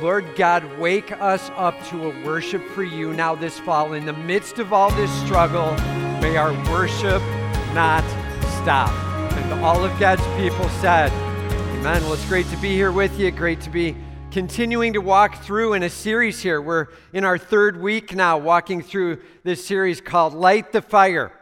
Lord God, wake us up to a worship for you now this fall. In the midst of all this struggle, may our worship not stop. And all of God's people said, Amen. Well, it's great to be here with you. Great to be continuing to walk through in a series here. We're in our third week now, walking through this series called Light the Fire.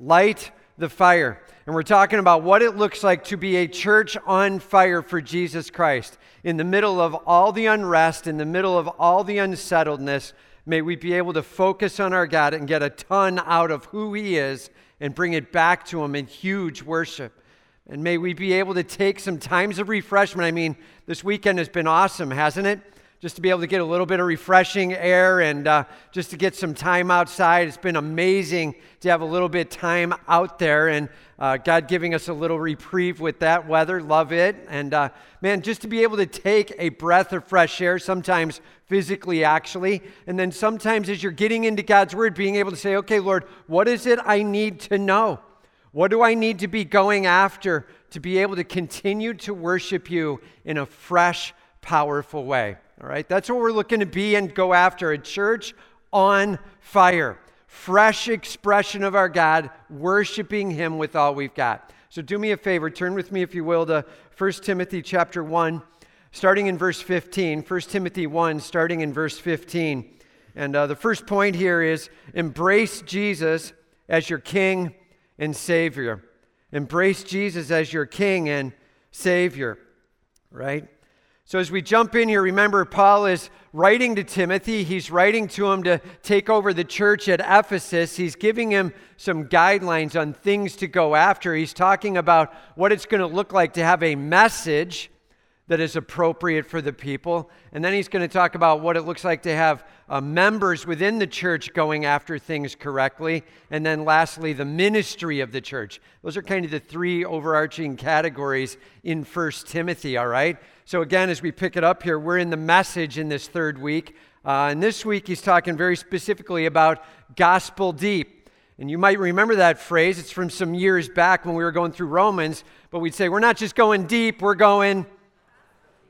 Light the Fire. And we're talking about what it looks like to be a church on fire for Jesus Christ. In the middle of all the unrest, in the middle of all the unsettledness, may we be able to focus on our God and get a ton out of who He is and bring it back to Him in huge worship. And may we be able to take some times of refreshment. I mean, this weekend has been awesome, hasn't it? Just to be able to get a little bit of refreshing air and uh, just to get some time outside. It's been amazing to have a little bit time out there and uh, God giving us a little reprieve with that weather. Love it. And uh, man, just to be able to take a breath of fresh air, sometimes physically, actually, and then sometimes as you're getting into God's Word, being able to say, okay, Lord, what is it I need to know? What do I need to be going after to be able to continue to worship you in a fresh, powerful way? All right, that's what we're looking to be and go after a church on fire. Fresh expression of our God, worshiping Him with all we've got. So do me a favor, turn with me, if you will, to 1 Timothy chapter 1, starting in verse 15. 1 Timothy 1, starting in verse 15. And uh, the first point here is embrace Jesus as your King and Savior. Embrace Jesus as your King and Savior, right? So, as we jump in here, remember, Paul is writing to Timothy. He's writing to him to take over the church at Ephesus. He's giving him some guidelines on things to go after. He's talking about what it's going to look like to have a message that is appropriate for the people. And then he's going to talk about what it looks like to have uh, members within the church going after things correctly. And then lastly, the ministry of the church. Those are kind of the three overarching categories in First Timothy, all right? So again, as we pick it up here, we're in the message in this third week. Uh, and this week he's talking very specifically about gospel deep. And you might remember that phrase. It's from some years back when we were going through Romans. But we'd say, we're not just going deep, we're going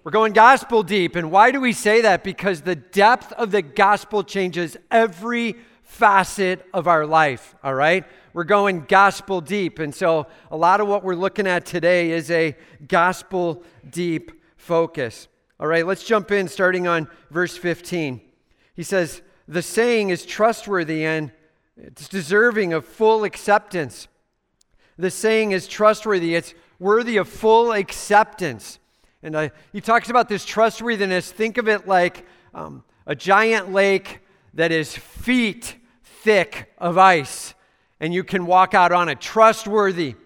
we're going gospel deep. And why do we say that? Because the depth of the gospel changes every facet of our life, all right? We're going gospel deep. And so a lot of what we're looking at today is a gospel deep focus. All right, let's jump in starting on verse 15. He says, The saying is trustworthy and it's deserving of full acceptance. The saying is trustworthy, it's worthy of full acceptance. And uh, he talks about this trustworthiness. Think of it like um, a giant lake that is feet thick of ice, and you can walk out on it. Trustworthy.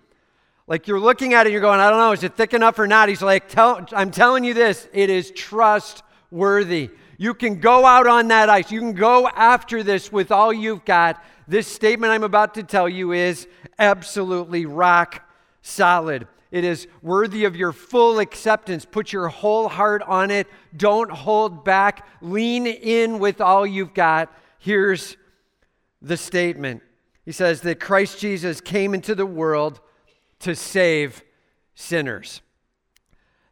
Like you're looking at it, you're going, I don't know, is it thick enough or not? He's like, Tell, I'm telling you this, it is trustworthy. You can go out on that ice. You can go after this with all you've got. This statement I'm about to tell you is absolutely rock solid. It is worthy of your full acceptance. Put your whole heart on it. Don't hold back. Lean in with all you've got. Here's the statement He says that Christ Jesus came into the world to save sinners.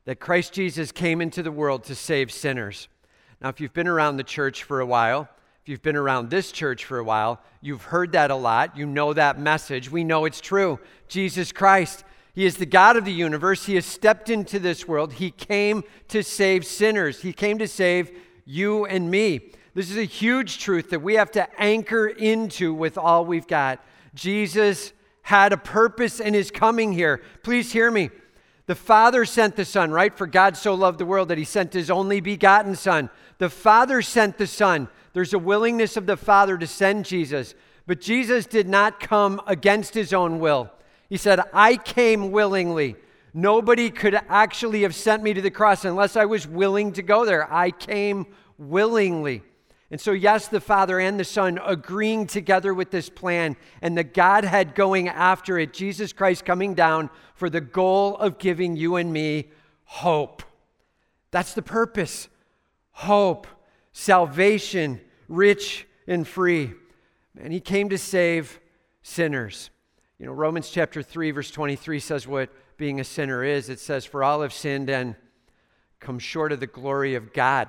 That Christ Jesus came into the world to save sinners. Now, if you've been around the church for a while, if you've been around this church for a while, you've heard that a lot. You know that message. We know it's true. Jesus Christ he is the God of the universe. He has stepped into this world. He came to save sinners. He came to save you and me. This is a huge truth that we have to anchor into with all we've got. Jesus had a purpose in his coming here. Please hear me. The Father sent the Son, right? For God so loved the world that he sent his only begotten Son. The Father sent the Son. There's a willingness of the Father to send Jesus. But Jesus did not come against his own will. He said, I came willingly. Nobody could actually have sent me to the cross unless I was willing to go there. I came willingly. And so, yes, the Father and the Son agreeing together with this plan, and the Godhead going after it, Jesus Christ coming down for the goal of giving you and me hope. That's the purpose hope, salvation, rich and free. And He came to save sinners. You know, Romans chapter 3, verse 23 says what being a sinner is. It says, For all have sinned and come short of the glory of God.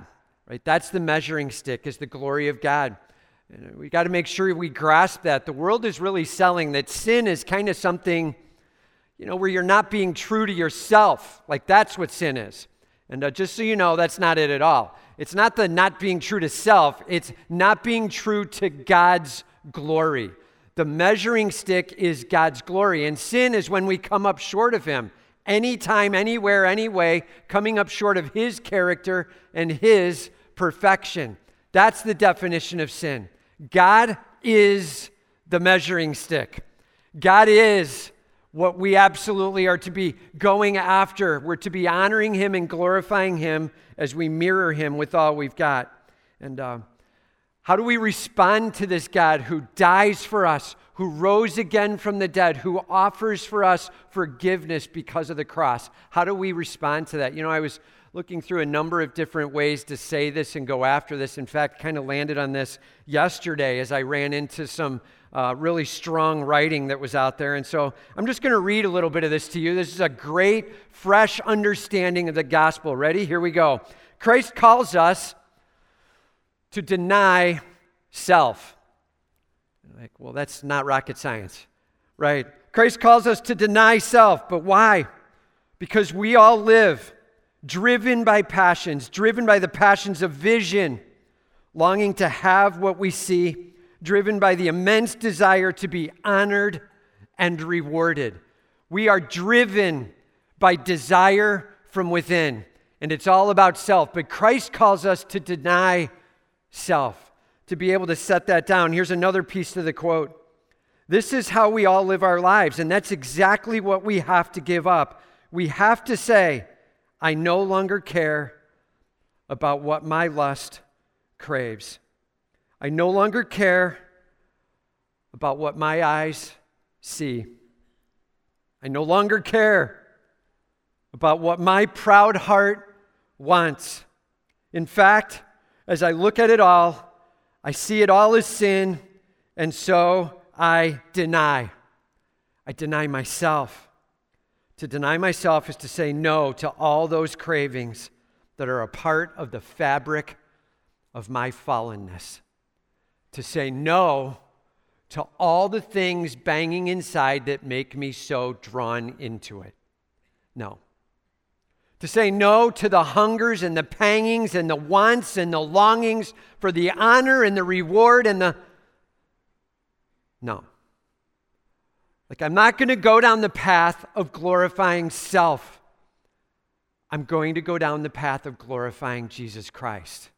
Right? That's the measuring stick, is the glory of God. We got to make sure we grasp that. The world is really selling that sin is kind of something, you know, where you're not being true to yourself. Like that's what sin is. And uh, just so you know, that's not it at all. It's not the not being true to self, it's not being true to God's glory. The measuring stick is God's glory, and sin is when we come up short of Him. Anytime, anywhere, anyway, coming up short of His character and His perfection. That's the definition of sin. God is the measuring stick. God is what we absolutely are to be going after. We're to be honoring Him and glorifying Him as we mirror Him with all we've got. And uh, how do we respond to this God who dies for us, who rose again from the dead, who offers for us forgiveness because of the cross? How do we respond to that? You know, I was looking through a number of different ways to say this and go after this. In fact, kind of landed on this yesterday as I ran into some uh, really strong writing that was out there. And so I'm just going to read a little bit of this to you. This is a great, fresh understanding of the gospel. Ready? Here we go. Christ calls us to deny self. Like, well, that's not rocket science, right? Christ calls us to deny self, but why? Because we all live driven by passions, driven by the passions of vision, longing to have what we see, driven by the immense desire to be honored and rewarded. We are driven by desire from within, and it's all about self. But Christ calls us to deny self, to be able to set that down. Here's another piece to the quote. This is how we all live our lives, and that's exactly what we have to give up. We have to say, I no longer care about what my lust craves. I no longer care about what my eyes see. I no longer care about what my proud heart wants. In fact, as I look at it all, I see it all as sin, and so I deny. I deny myself. To deny myself is to say no to all those cravings that are a part of the fabric of my fallenness. To say no to all the things banging inside that make me so drawn into it. No. To say no to the hungers and the pangings and the wants and the longings for the honor and the reward and the. No. Like, I'm not going to go down the path of glorifying self. I'm going to go down the path of glorifying Jesus Christ.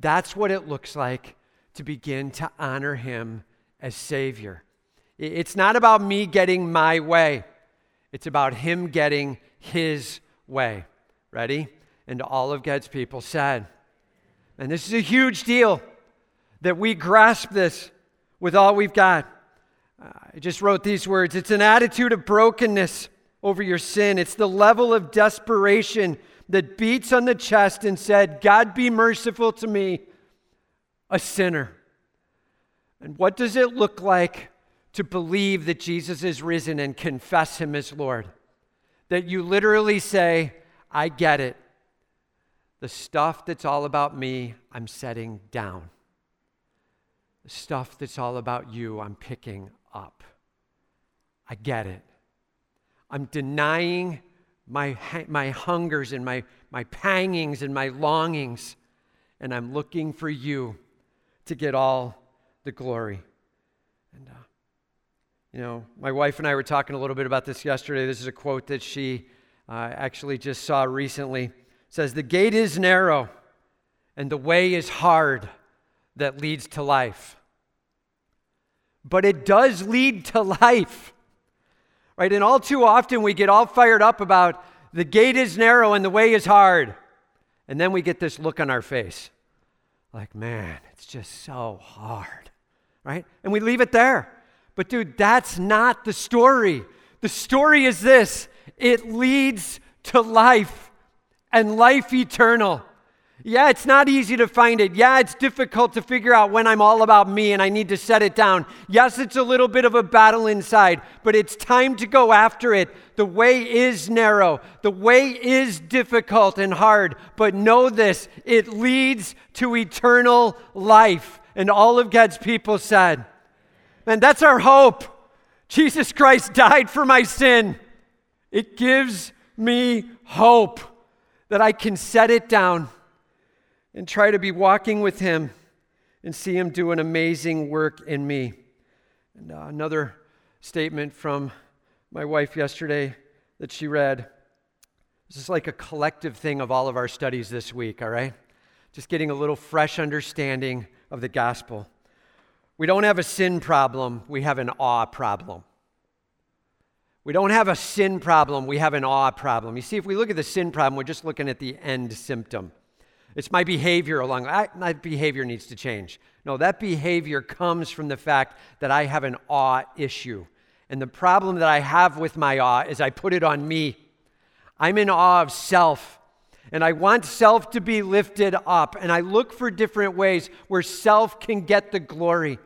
That's what it looks like to begin to honor Him as Savior. It's not about me getting my way, it's about Him getting His way. Ready? And all of God's people said, and this is a huge deal that we grasp this with all we've got. Uh, I just wrote these words it's an attitude of brokenness over your sin, it's the level of desperation that beats on the chest and said, God be merciful to me, a sinner. And what does it look like to believe that Jesus is risen and confess him as Lord? That you literally say, I get it. The stuff that's all about me, I'm setting down. The stuff that's all about you, I'm picking up. I get it. I'm denying my, my hungers and my, my pangings and my longings, and I'm looking for you to get all the glory. And, uh, you know, my wife and I were talking a little bit about this yesterday. This is a quote that she uh, actually just saw recently. It says, The gate is narrow and the way is hard that leads to life but it does lead to life. Right? And all too often we get all fired up about the gate is narrow and the way is hard. And then we get this look on our face like, man, it's just so hard. Right? And we leave it there. But dude, that's not the story. The story is this it leads to life and life eternal. Yeah, it's not easy to find it. Yeah, it's difficult to figure out when I'm all about me and I need to set it down. Yes, it's a little bit of a battle inside, but it's time to go after it. The way is narrow, the way is difficult and hard, but know this it leads to eternal life. And all of God's people said, and that's our hope. Jesus Christ died for my sin. It gives me hope that I can set it down and try to be walking with Him and see Him do an amazing work in me. And uh, another statement from my wife yesterday that she read. This is like a collective thing of all of our studies this week, all right? Just getting a little fresh understanding of the gospel. We don't have a sin problem, we have an awe problem. We don't have a sin problem, we have an awe problem. You see, if we look at the sin problem, we're just looking at the end symptom. It's my behavior along, my behavior needs to change. No, that behavior comes from the fact that I have an awe issue. And the problem that I have with my awe is I put it on me. I'm in awe of self. And I want self to be lifted up. And I look for different ways where self can get the glory.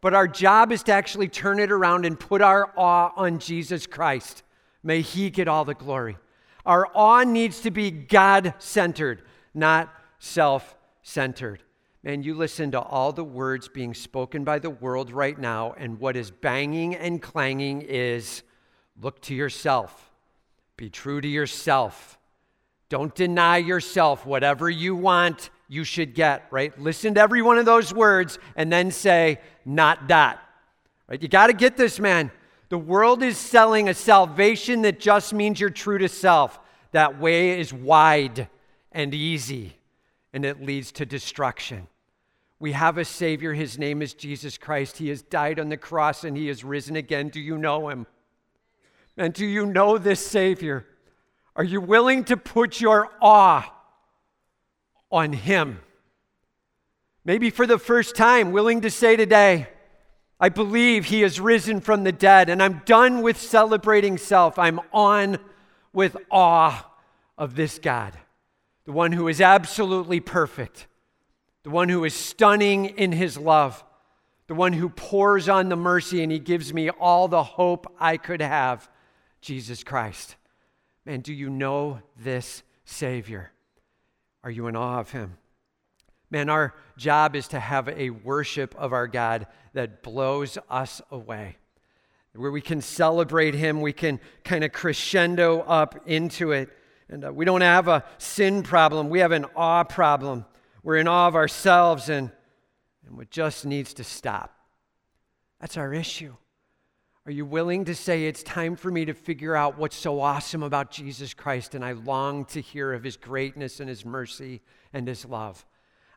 But our job is to actually turn it around and put our awe on Jesus Christ. May He get all the glory. Our awe needs to be God centered, not self centered. Man, you listen to all the words being spoken by the world right now, and what is banging and clanging is look to yourself, be true to yourself. Don't deny yourself. Whatever you want, you should get, right? Listen to every one of those words and then say, not that. Right? You got to get this, man. The world is selling a salvation that just means you're true to self. That way is wide and easy, and it leads to destruction. We have a Savior. His name is Jesus Christ. He has died on the cross and He has risen again. Do you know Him? And do you know this Savior? Are you willing to put your awe on Him. Maybe for the first time, willing to say today, I believe He has risen from the dead, and I'm done with celebrating self. I'm on with awe of this God, the one who is absolutely perfect, the one who is stunning in His love, the one who pours on the mercy and He gives me all the hope I could have, Jesus Christ. Man, do you know this Savior? Are you in awe of him? Man, our job is to have a worship of our God that blows us away. Where we can celebrate him, we can kind of crescendo up into it. And uh, we don't have a sin problem, we have an awe problem. We're in awe of ourselves, and, and what just needs to stop. That's our issue. Are you willing to say, It's time for me to figure out what's so awesome about Jesus Christ, and I long to hear of his greatness and his mercy and his love?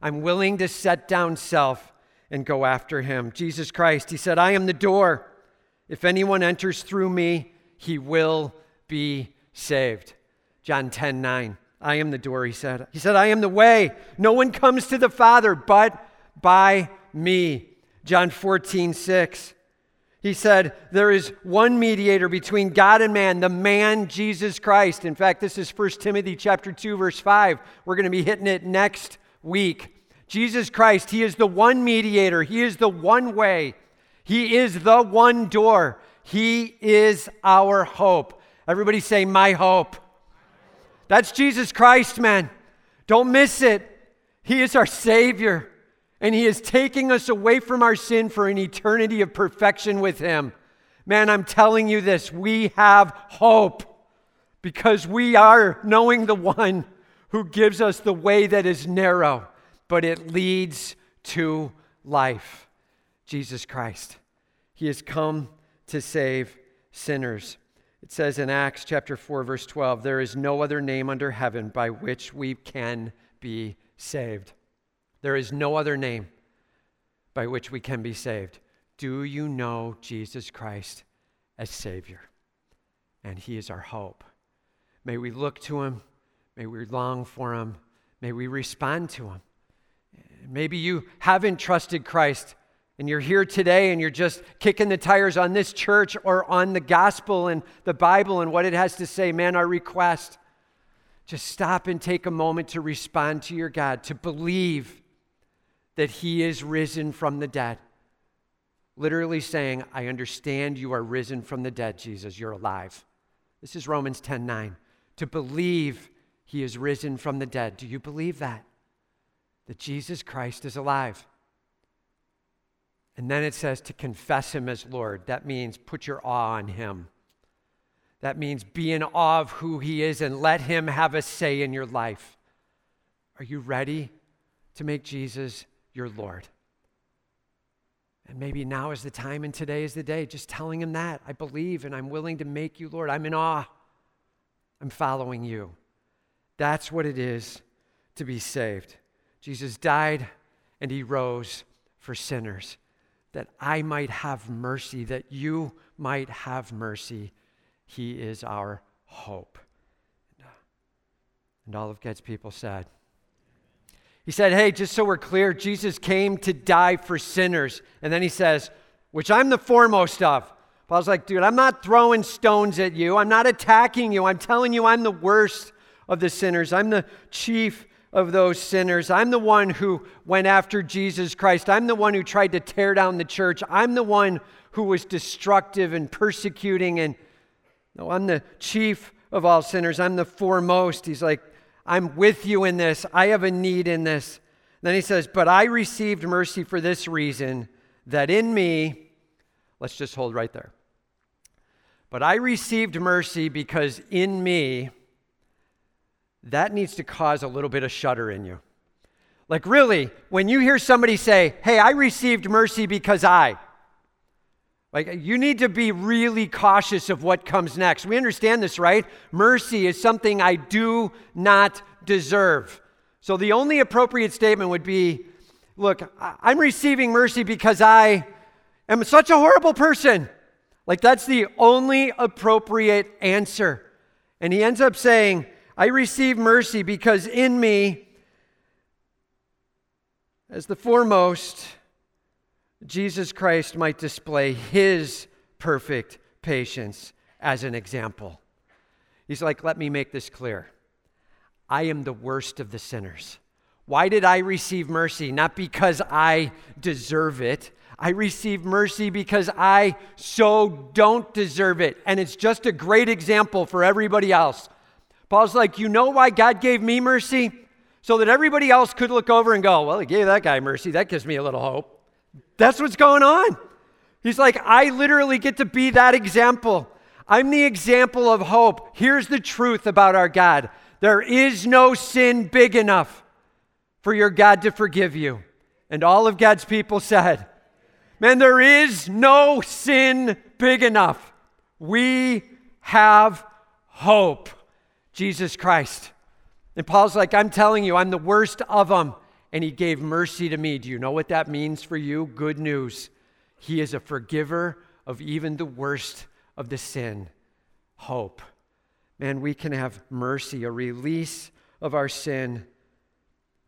I'm willing to set down self and go after him. Jesus Christ, he said, I am the door. If anyone enters through me, he will be saved. John 10 9. I am the door, he said. He said, I am the way. No one comes to the Father but by me. John 14 6. He said, There is one mediator between God and man, the man Jesus Christ. In fact, this is 1 Timothy chapter 2, verse 5. We're going to be hitting it next week. Jesus Christ, He is the one mediator, He is the one way, He is the one door, He is our hope. Everybody say, My hope. That's Jesus Christ, man. Don't miss it. He is our Savior and He is taking us away from our sin for an eternity of perfection with Him. Man, I'm telling you this we have hope because we are knowing the one who gives us the way that is narrow, but it leads to life Jesus Christ. He has come to save sinners. It says in Acts chapter 4 verse 12, there is no other name under heaven by which we can be saved. There is no other name by which we can be saved. Do you know Jesus Christ as Savior? And He is our hope. May we look to Him. May we long for Him. May we respond to Him. Maybe you haven't trusted Christ and you're here today and you're just kicking the tires on this church or on the gospel and the Bible and what it has to say. Man, our request Just stop and take a moment to respond to your God, to believe that He is risen from the dead. Literally saying, I understand you are risen from the dead, Jesus. You're alive. This is Romans 10 9. To believe He is risen from the dead. Do you believe that? That Jesus Christ is alive. And then it says to confess Him as Lord. That means put your awe on Him. That means be in awe of who He is and let Him have a say in your life. Are you ready to make Jesus your Lord? And maybe now is the time and today is the day, just telling Him that. I believe and I'm willing to make you Lord. I'm in awe. I'm following you. That's what it is to be saved. Jesus died and He rose for sinners that I might have mercy, that you might have mercy he is our hope. And uh, all of God's people said, He said, Hey, just so we're clear, Jesus came to die for sinners. And then he says, Which I'm the foremost of. Paul's like, Dude, I'm not throwing stones at you. I'm not attacking you. I'm telling you, I'm the worst of the sinners. I'm the chief of those sinners. I'm the one who went after Jesus Christ. I'm the one who tried to tear down the church. I'm the one who was destructive and persecuting and no, I'm the chief of all sinners. I'm the foremost. He's like, I'm with you in this. I have a need in this. Then he says, But I received mercy for this reason, that in me, let's just hold right there. But I received mercy because in me, that needs to cause a little bit of shudder in you. Like, really, when you hear somebody say, Hey, I received mercy because I, like, you need to be really cautious of what comes next. We understand this, right? Mercy is something I do not deserve. So the only appropriate statement would be look, I'm receiving mercy because I am such a horrible person. Like, that's the only appropriate answer. And he ends up saying, I receive mercy because in me, as the foremost, Jesus Christ might display his perfect patience as an example. He's like, let me make this clear. I am the worst of the sinners. Why did I receive mercy? Not because I deserve it. I receive mercy because I so don't deserve it. And it's just a great example for everybody else. Paul's like, you know why God gave me mercy? So that everybody else could look over and go, well, he gave that guy mercy. That gives me a little hope. That's what's going on. He's like, I literally get to be that example. I'm the example of hope. Here's the truth about our God there is no sin big enough for your God to forgive you. And all of God's people said, Man, there is no sin big enough. We have hope. Jesus Christ. And Paul's like, I'm telling you, I'm the worst of them and he gave mercy to me. Do you know what that means for you? Good news. He is a forgiver of even the worst of the sin. Hope. Man, we can have mercy, a release of our sin,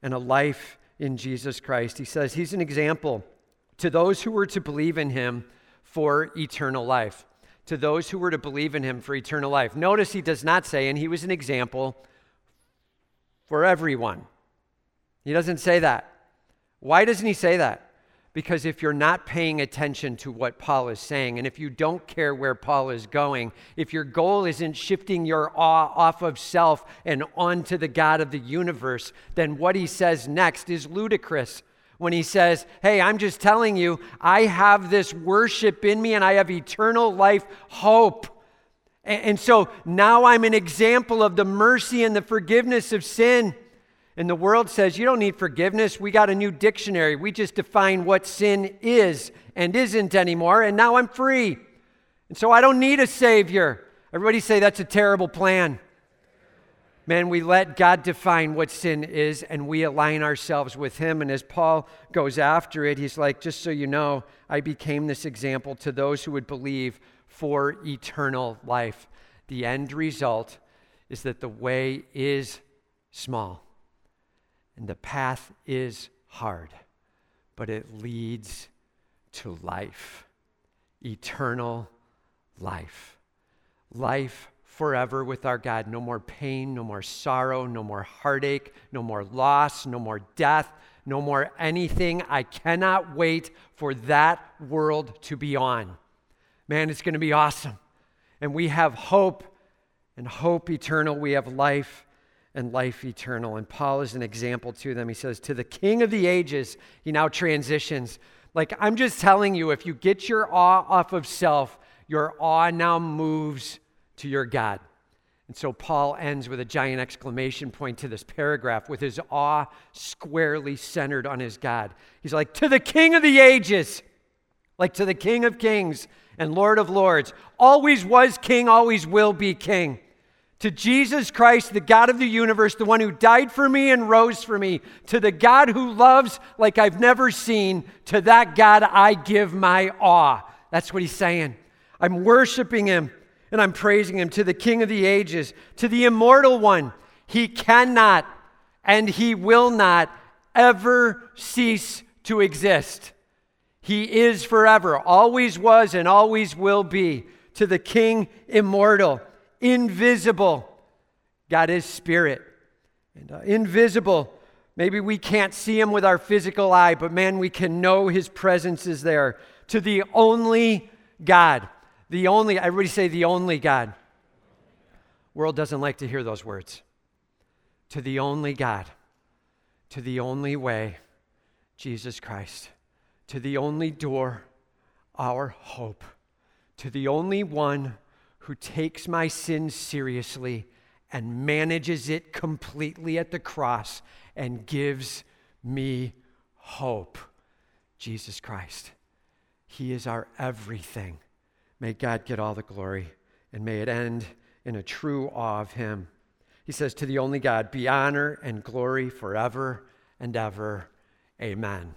and a life in Jesus Christ. He says he's an example to those who were to believe in him for eternal life. To those who were to believe in him for eternal life. Notice he does not say, and he was an example for everyone. He doesn't say that. Why doesn't he say that? Because if you're not paying attention to what Paul is saying, and if you don't care where Paul is going, if your goal isn't shifting your awe off of self and onto the God of the universe, then what he says next is ludicrous. When he says, Hey, I'm just telling you, I have this worship in me and I have eternal life hope. And so now I'm an example of the mercy and the forgiveness of sin. And the world says, you don't need forgiveness. We got a new dictionary. We just define what sin is and isn't anymore, and now I'm free. And so I don't need a Savior. Everybody say that's a terrible plan. Man, we let God define what sin is and we align ourselves with Him. And as Paul goes after it, he's like, just so you know, I became this example to those who would believe for eternal life. The end result is that the way is small and the path is hard, but it leads to life, eternal life, life forever with our God. No more pain, no more sorrow, no more heartache, no more loss, no more death, no more anything. I cannot wait for that world to be on. Man, it's going to be awesome. And we have hope and hope eternal. We have life and life eternal. And Paul is an example to them. He says, To the King of the ages, he now transitions. Like, I'm just telling you, if you get your awe off of self, your awe now moves to your God. And so Paul ends with a giant exclamation point to this paragraph with his awe squarely centered on his God. He's like, To the King of the ages, like to the King of kings and Lord of lords, always was king, always will be king. To Jesus Christ, the God of the universe, the one who died for me and rose for me, to the God who loves like I've never seen, to that God I give my awe. That's what he's saying. I'm worshiping him and I'm praising him to the King of the ages, to the immortal one. He cannot and he will not ever cease to exist. He is forever, always was, and always will be. To the King immortal, invisible. God is spirit. And uh, invisible. Maybe we can't see him with our physical eye, but man, we can know his presence is there. To the only God. The only, everybody say the only God. World doesn't like to hear those words. To the only God, to the only way, Jesus Christ, to the only door, our hope, to the only one who takes my sin seriously and manages it completely at the cross and gives me hope. Jesus Christ. He is our everything. May God get all the glory and may it end in a true awe of Him. He says, To the only God be honor and glory forever and ever. Amen.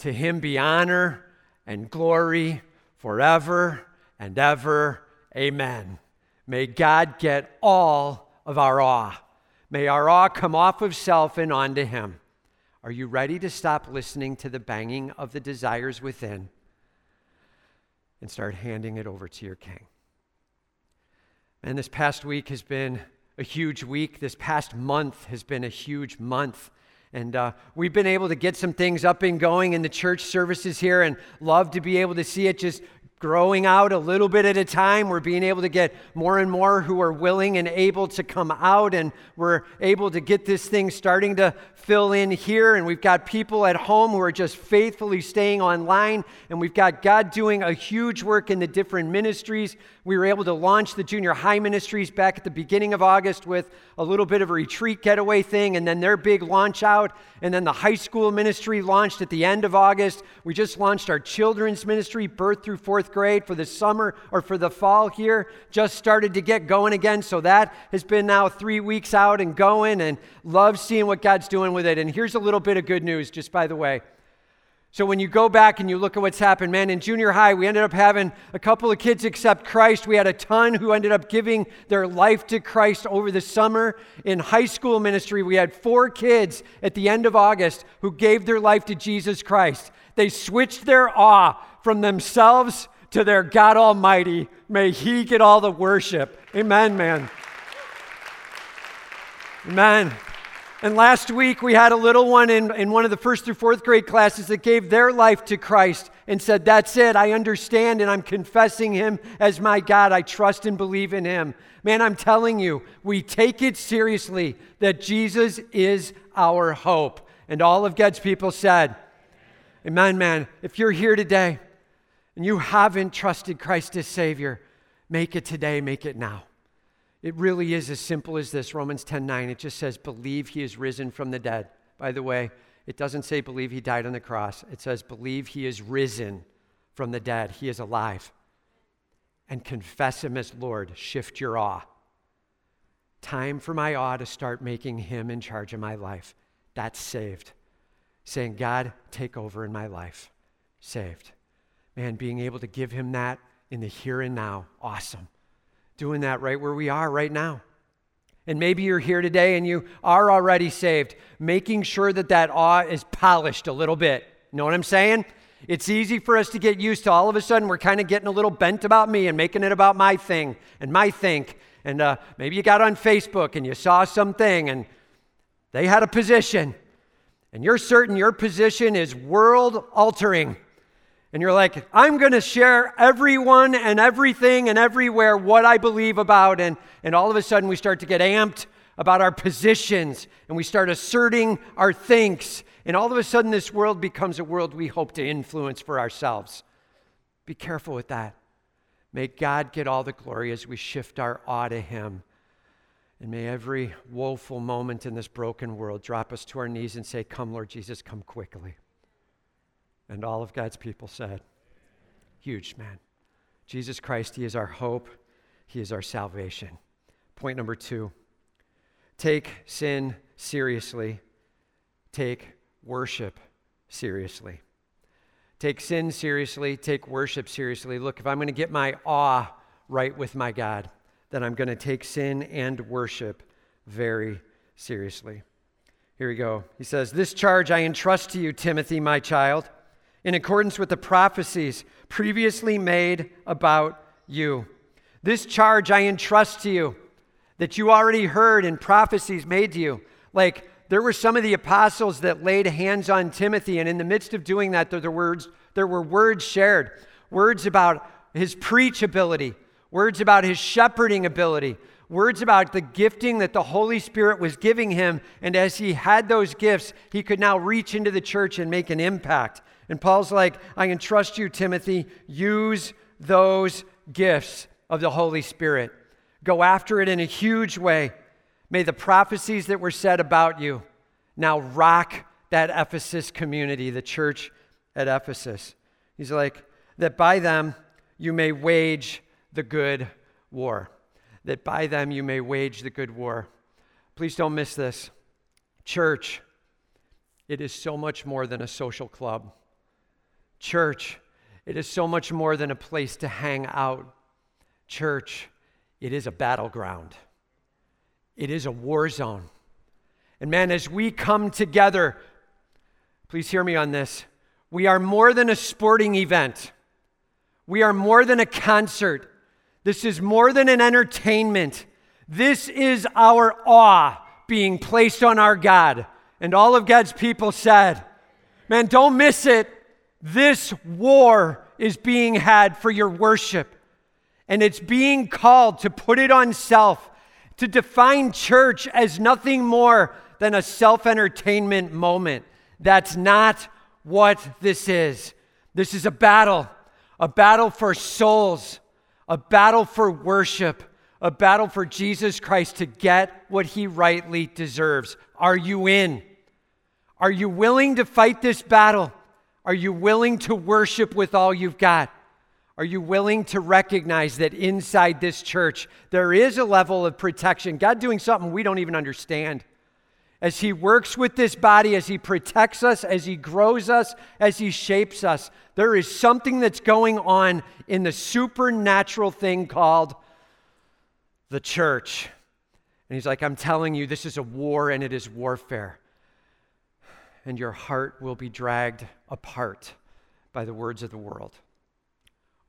To Him be honor and glory forever and ever. Amen. May God get all of our awe. May our awe come off of self and onto Him. Are you ready to stop listening to the banging of the desires within? and start handing it over to your king. And this past week has been a huge week. This past month has been a huge month. And uh, we've been able to get some things up and going in the church services here and love to be able to see it just growing out a little bit at a time. We're being able to get more and more who are willing and able to come out, and we're able to get this thing starting to fill in here. And we've got people at home who are just faithfully staying online, and we've got God doing a huge work in the different ministries. We were able to launch the junior high ministries back at the beginning of August with a little bit of a retreat getaway thing, and then their big launch out. And then the high school ministry launched at the end of August. We just launched our children's ministry, birth through grade, for the summer or for the fall here. Just started to get going again. So that has been now three weeks out and going, and love seeing what God's doing with it. And here's a little bit of good news, just by the way. So when you go back and you look at what's happened, man, in junior high, we ended up having a couple of kids accept Christ. We had a ton who ended up giving their life to Christ over the summer. In high school ministry, we had four kids at the end of August who gave their life to Jesus Christ. They switched their awe from themselves to their God Almighty. May He get all the worship. Amen, man. Amen. And last week we had a little one in, in one of the first through fourth grade classes that gave their life to Christ and said, That's it. I understand and I'm confessing Him as my God. I trust and believe in Him. Man, I'm telling you, we take it seriously that Jesus is our hope. And all of God's people said, Amen, man. If you're here today and you haven't trusted Christ as Savior, make it today, make it now. It really is as simple as this Romans 10 9. It just says, believe he is risen from the dead. By the way, it doesn't say believe he died on the cross, it says believe he is risen from the dead. He is alive. And confess him as Lord. Shift your awe. Time for my awe to start making him in charge of my life. That's saved. Saying, God, take over in my life. Saved. Man, being able to give him that in the here and now, awesome doing that right where we are right now. And maybe you're here today and you are already saved, making sure that that awe is polished a little bit. You know what I'm saying? It's easy for us to get used to all of a sudden we're kind of getting a little bent about me and making it about my thing and my think. And uh, maybe you got on Facebook and you saw something and they had a position, and you're certain your position is world altering. And you're like, I'm going to share everyone and everything and everywhere what I believe about. And, and all of a sudden, we start to get amped about our positions and we start asserting our thinks. And all of a sudden, this world becomes a world we hope to influence for ourselves. Be careful with that. May God get all the glory as we shift our awe to Him. And may every woeful moment in this broken world drop us to our knees and say, Come, Lord Jesus, come quickly. And all of God's people said, Huge, man. Jesus Christ, He is our hope, He is our salvation. Point number two take sin seriously, take worship seriously. Take sin seriously, take worship seriously. Look, if I'm going to get my awe right with my God, then I'm going to take sin and worship very seriously. Here we go. He says, This charge I entrust to you, Timothy, my child in accordance with the prophecies previously made about you. This charge I entrust to you that you already heard in prophecies made to you. Like there were some of the apostles that laid hands on Timothy, and in the midst of doing that, there, were words, there were words shared words about his preach ability, words about his shepherding ability, words about the gifting that the Holy Spirit was giving him. And as he had those gifts, he could now reach into the church and make an impact. And Paul's like, I entrust you, Timothy, use those gifts of the Holy Spirit. Go after it in a huge way. May the prophecies that were said about you now rock that Ephesus community, the church at Ephesus. He's like, that by them you may wage the good war. That by them you may wage the good war. Please don't miss this. Church, it is so much more than a social club. Church, it is so much more than a place to hang out. Church, it is a battleground, it is a war zone. And man, as we come together, please hear me on this. We are more than a sporting event. We are more than a concert. This is more than an entertainment. This is our awe being placed on our God. And all of God's people said, Man, don't miss it. This war is being had for your worship, and it's being called to put it on self, to define church as nothing more than a self entertainment moment. That's not what this is. This is a battle, a battle for souls, a battle for worship, a battle for Jesus Christ to get what he rightly deserves. Are you in? Are you willing to fight this battle? Are you willing to worship with all you've got? Are you willing to recognize that inside this church there is a level of protection? God doing something we don't even understand. As He works with this body, as He protects us, as He grows us, as He shapes us, there is something that's going on in the supernatural thing called the church. And He's like, I'm telling you, this is a war and it is warfare and your heart will be dragged apart by the words of the world.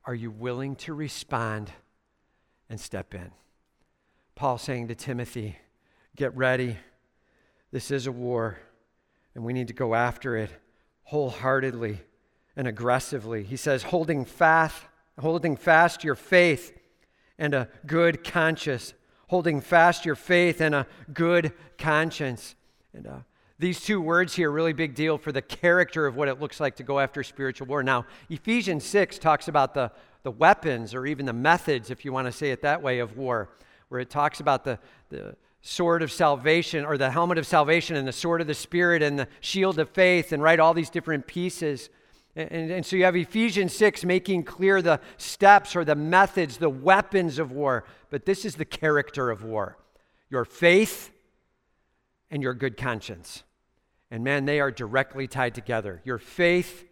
Are you willing to respond and step in? Paul saying to Timothy, Get ready. This is a war, and we need to go after it wholeheartedly and aggressively. He says, holding fast, holding fast your faith and a good conscience. Holding fast your faith and a good conscience. And these two words here, really big deal for the character of what it looks like to go after spiritual war. Now, Ephesians 6 talks about the, the weapons or even the methods, if you want to say it that way, of war, where it talks about the, the sword of salvation or the helmet of salvation and the sword of the Spirit and the shield of faith and right, all these different pieces. And, and, and, so you have Ephesians 6 making clear the steps or the methods, the weapons of war. But this is the character of war your faith and your good conscience. And man, they are directly tied together your faith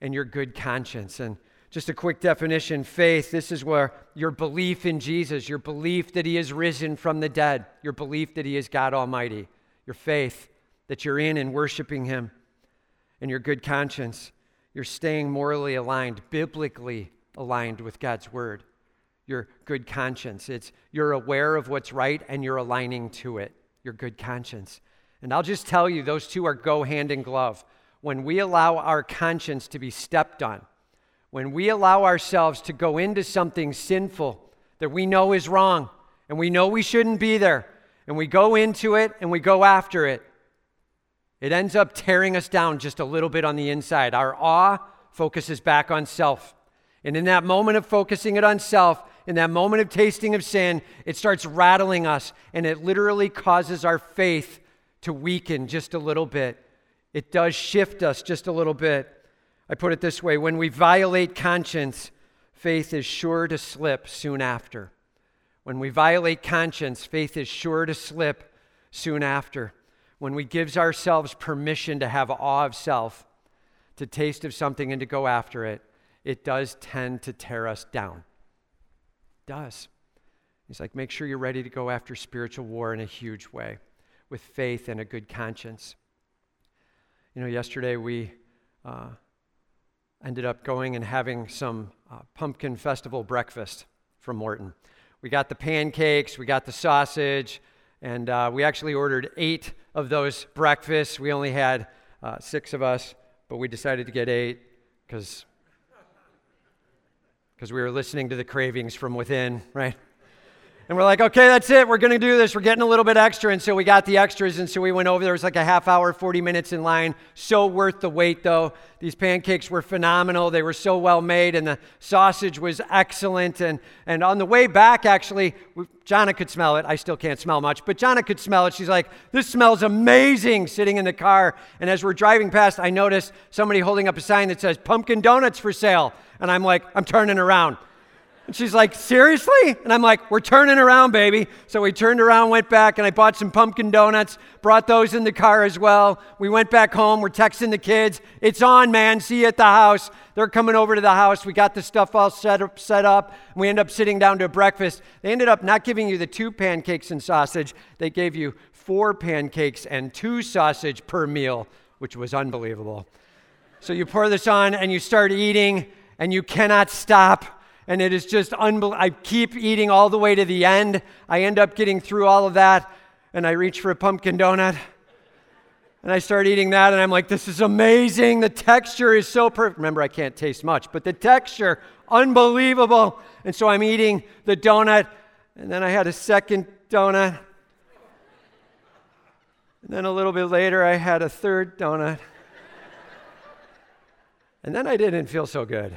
and your good conscience. And just a quick definition faith, this is where your belief in Jesus, your belief that he is risen from the dead, your belief that he is God Almighty, your faith that you're in and worshiping him, and your good conscience. You're staying morally aligned, biblically aligned with God's word. Your good conscience. It's you're aware of what's right and you're aligning to it. Your good conscience. And I'll just tell you, those two are go hand in glove. When we allow our conscience to be stepped on, when we allow ourselves to go into something sinful that we know is wrong and we know we shouldn't be there, and we go into it and we go after it, it ends up tearing us down just a little bit on the inside. Our awe focuses back on self. And in that moment of focusing it on self, in that moment of tasting of sin, it starts rattling us and it literally causes our faith to weaken just a little bit. It does shift us just a little bit. I put it this way when we violate conscience, faith is sure to slip soon after. When we violate conscience, faith is sure to slip soon after. When we gives ourselves permission to have awe of self, to taste of something and to go after it, it does tend to tear us down. It does. He's like, make sure you're ready to go after spiritual war in a huge way with faith and a good conscience. You know, yesterday we uh, ended up going and having some uh, pumpkin festival breakfast from Morton we got the pancakes, we got the sausage, and uh, we actually ordered eight of those breakfasts. We only had uh, six of us, but we decided to get eight because because we were listening to the cravings from within, right? And we're like, okay, that's it. We're going to do this. We're getting a little bit extra. And so we got the extras. And so we went over. There was like a half hour, 40 minutes in line. So worth the wait, though. These pancakes were phenomenal. They were so well made. And the sausage was excellent. And, and on the way back, actually, Jonna could smell it. I still can't smell much, but Jonna could smell it. She's like, this smells amazing sitting in the car. And as we're driving past, I noticed somebody holding up a sign that says pumpkin donuts for sale. And I'm like, I'm turning around. And she's like, Seriously? And I'm like, We're turning around, baby. So we turned around, went back, and I bought some pumpkin donuts, brought those in the car as well. We went back home. We're texting the kids. It's on, man. See you at the house. They're coming over to the house. We got the stuff all set up. Set up. We end up sitting down to breakfast. They ended up not giving you the two pancakes and sausage, they gave you four pancakes and two sausage per meal, which was unbelievable. So you pour this on and you start eating, and you cannot stop and it is just unbelievable. I keep eating all the way to the end. I end up getting through all of that, and I reach for a pumpkin donut. And I start eating that, and I'm like, this is amazing. The texture is so perfect. Remember, I can't taste much, but the texture, unbelievable. And so I'm eating the donut, and then I had a second donut. And then a little bit later, I had a third donut. And then I didn't feel so good.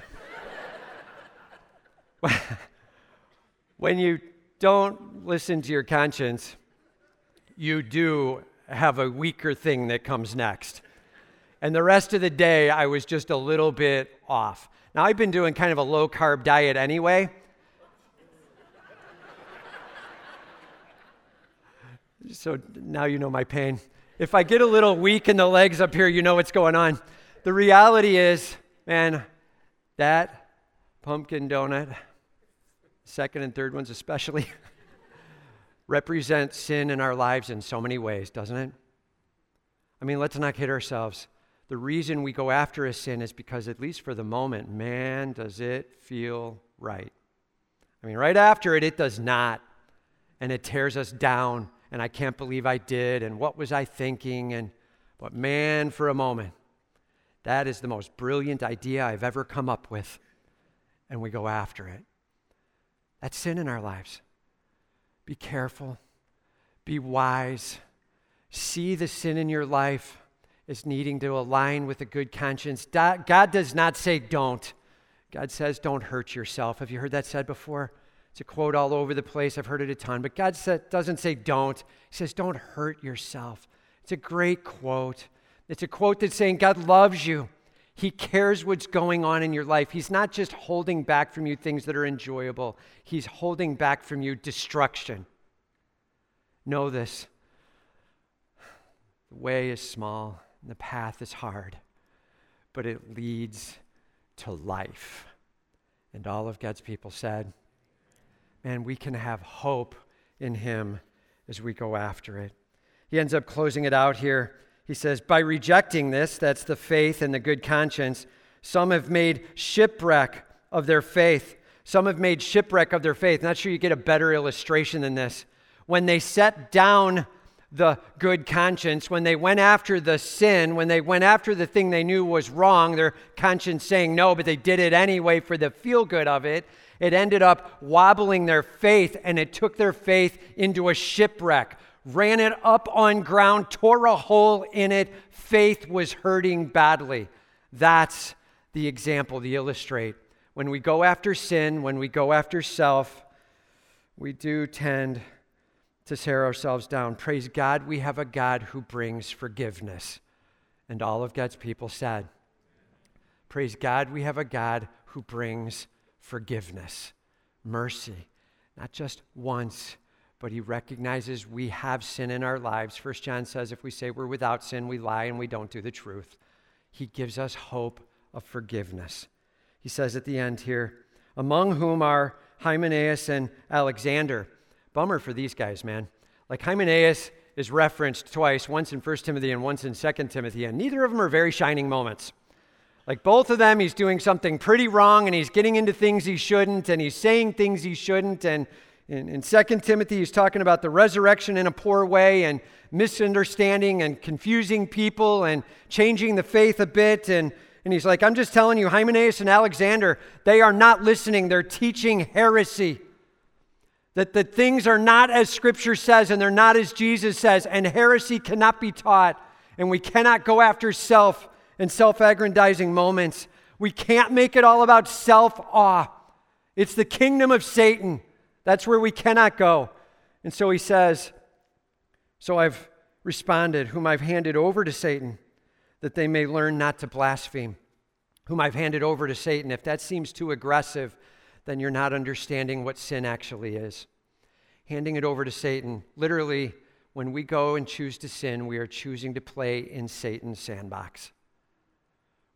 when you don't listen to your conscience, you do have a weaker thing that comes next. And the rest of the day, I was just a little bit off. Now, I've been doing kind of a low carb diet anyway. so now you know my pain. If I get a little weak in the legs up here, you know what's going on. The reality is, man, that pumpkin donut second and third ones especially, represent sin in our lives in so many ways, doesn't it? I mean, let's not kid ourselves. The reason we go after a sin is because, at least for the moment, man, does it feel right. I mean, right after it, it does not. And it tears us down. And I can't believe I did. And what was I thinking? And, but man, for a moment, that is the most brilliant idea I've ever come up with. And we go after it. That's sin in our lives. Be careful, be wise. See the sin in your life as needing to align with a good conscience. God does not say don't. God says don't hurt yourself. Have you heard that said before? It's a quote all over the place. I've heard it a ton. But God doesn't say don't. He says don't hurt yourself. It's a great quote. It's a quote that's saying God loves you. He cares what's going on in your life. He's not just holding back from you things that are enjoyable, He's holding back from you destruction. Know this the way is small, and the path is hard, but it leads to life. And all of God's people said, Man, we can have hope in Him as we go after it. He ends up closing it out here he says, by rejecting this, that's the faith and the good conscience, Some have made shipwreck of their faith. Some have made shipwreck of their faith. Not sure you get a better illustration than this. When they set down the good conscience, when they went after the sin, when they went after the thing they knew was wrong, their conscience saying no, but they did it anyway for the feel good of it, it ended up wobbling their faith and it took their faith into a shipwreck, ran it up on ground, tore a hole in it. Faith was hurting badly. That's the example to illustrate. When we go after sin, when we go after self, we do tend to tear ourselves down. Praise God, we have a God who brings forgiveness. And all of God's people said, Praise God, we have a God who brings forgiveness, mercy, not just once, but he recognizes we have sin in our lives. First John says if we say we're without sin, we lie and we don't do the truth. He gives us hope of forgiveness. He says at the end here, among whom are Hymenaeus and Alexander. Bummer for these guys, man. Like Hymenaeus is referenced twice, once in 1 Timothy and once in 2 Timothy, and neither of them are very shining moments. Like both of them, he's doing something pretty wrong and he's getting into things he shouldn't and he's saying things he shouldn't. And in, in 2 Timothy, he's talking about the resurrection in a poor way and misunderstanding and confusing people and changing the faith a bit. And and he's like, I'm just telling you, Hymenaeus and Alexander, they are not listening. They're teaching heresy. That the things are not as Scripture says and they're not as Jesus says. And heresy cannot be taught. And we cannot go after self and self aggrandizing moments. We can't make it all about self awe. It's the kingdom of Satan. That's where we cannot go. And so he says, So I've responded, whom I've handed over to Satan that they may learn not to blaspheme, whom I've handed over to Satan. If that seems too aggressive, then you're not understanding what sin actually is. Handing it over to Satan, literally, when we go and choose to sin, we are choosing to play in Satan's sandbox.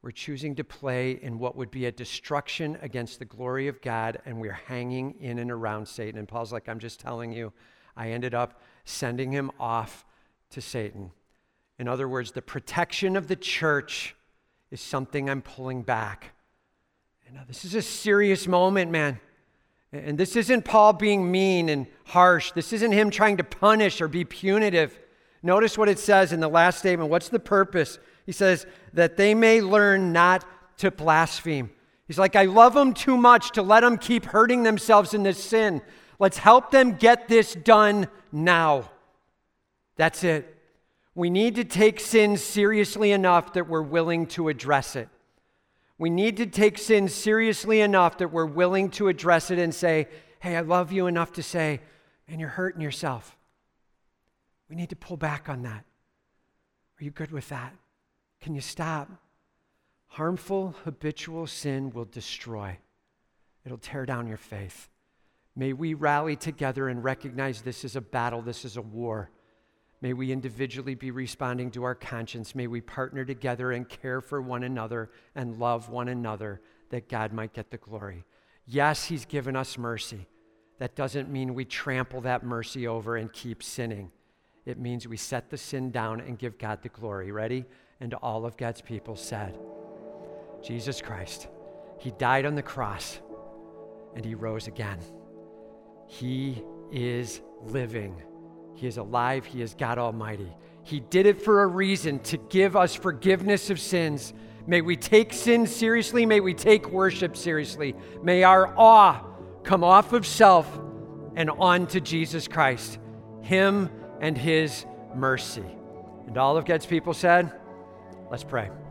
We're choosing to play in what would be a destruction against the glory of God, and we're hanging in and around Satan. And Paul's like, I'm just telling you, I ended up sending him off to Satan. In other words, the protection of the church is something I'm pulling back. And this is a serious moment, man. And this isn't Paul being mean and harsh. This isn't him trying to punish or be punitive. Notice what it says in the last statement. What's the purpose? He says, that they may learn not to blaspheme. He's like, I love them too much to let them keep hurting themselves in this sin. Let's help them get this done now. That's it. We need to take sin seriously enough that we're willing to address it. We need to take sin seriously enough that we're willing to address it and say, Hey, I love you enough to say, and you're hurting yourself. We need to pull back on that. Are you good with that? Can you stop? Harmful, habitual sin will destroy, it'll tear down your faith. May we rally together and recognize this is a battle, this is a war. May we individually be responding to our conscience. May we partner together and care for one another and love one another that God might get the glory. Yes, He's given us mercy. That doesn't mean we trample that mercy over and keep sinning. It means we set the sin down and give God the glory. Ready? And all of God's people said, Jesus Christ, He died on the cross and He rose again. He is living. He is alive. He is God Almighty. He did it for a reason to give us forgiveness of sins. May we take sin seriously. May we take worship seriously. May our awe come off of self and on to Jesus Christ, Him and His mercy. And all of God's people said, Let's pray.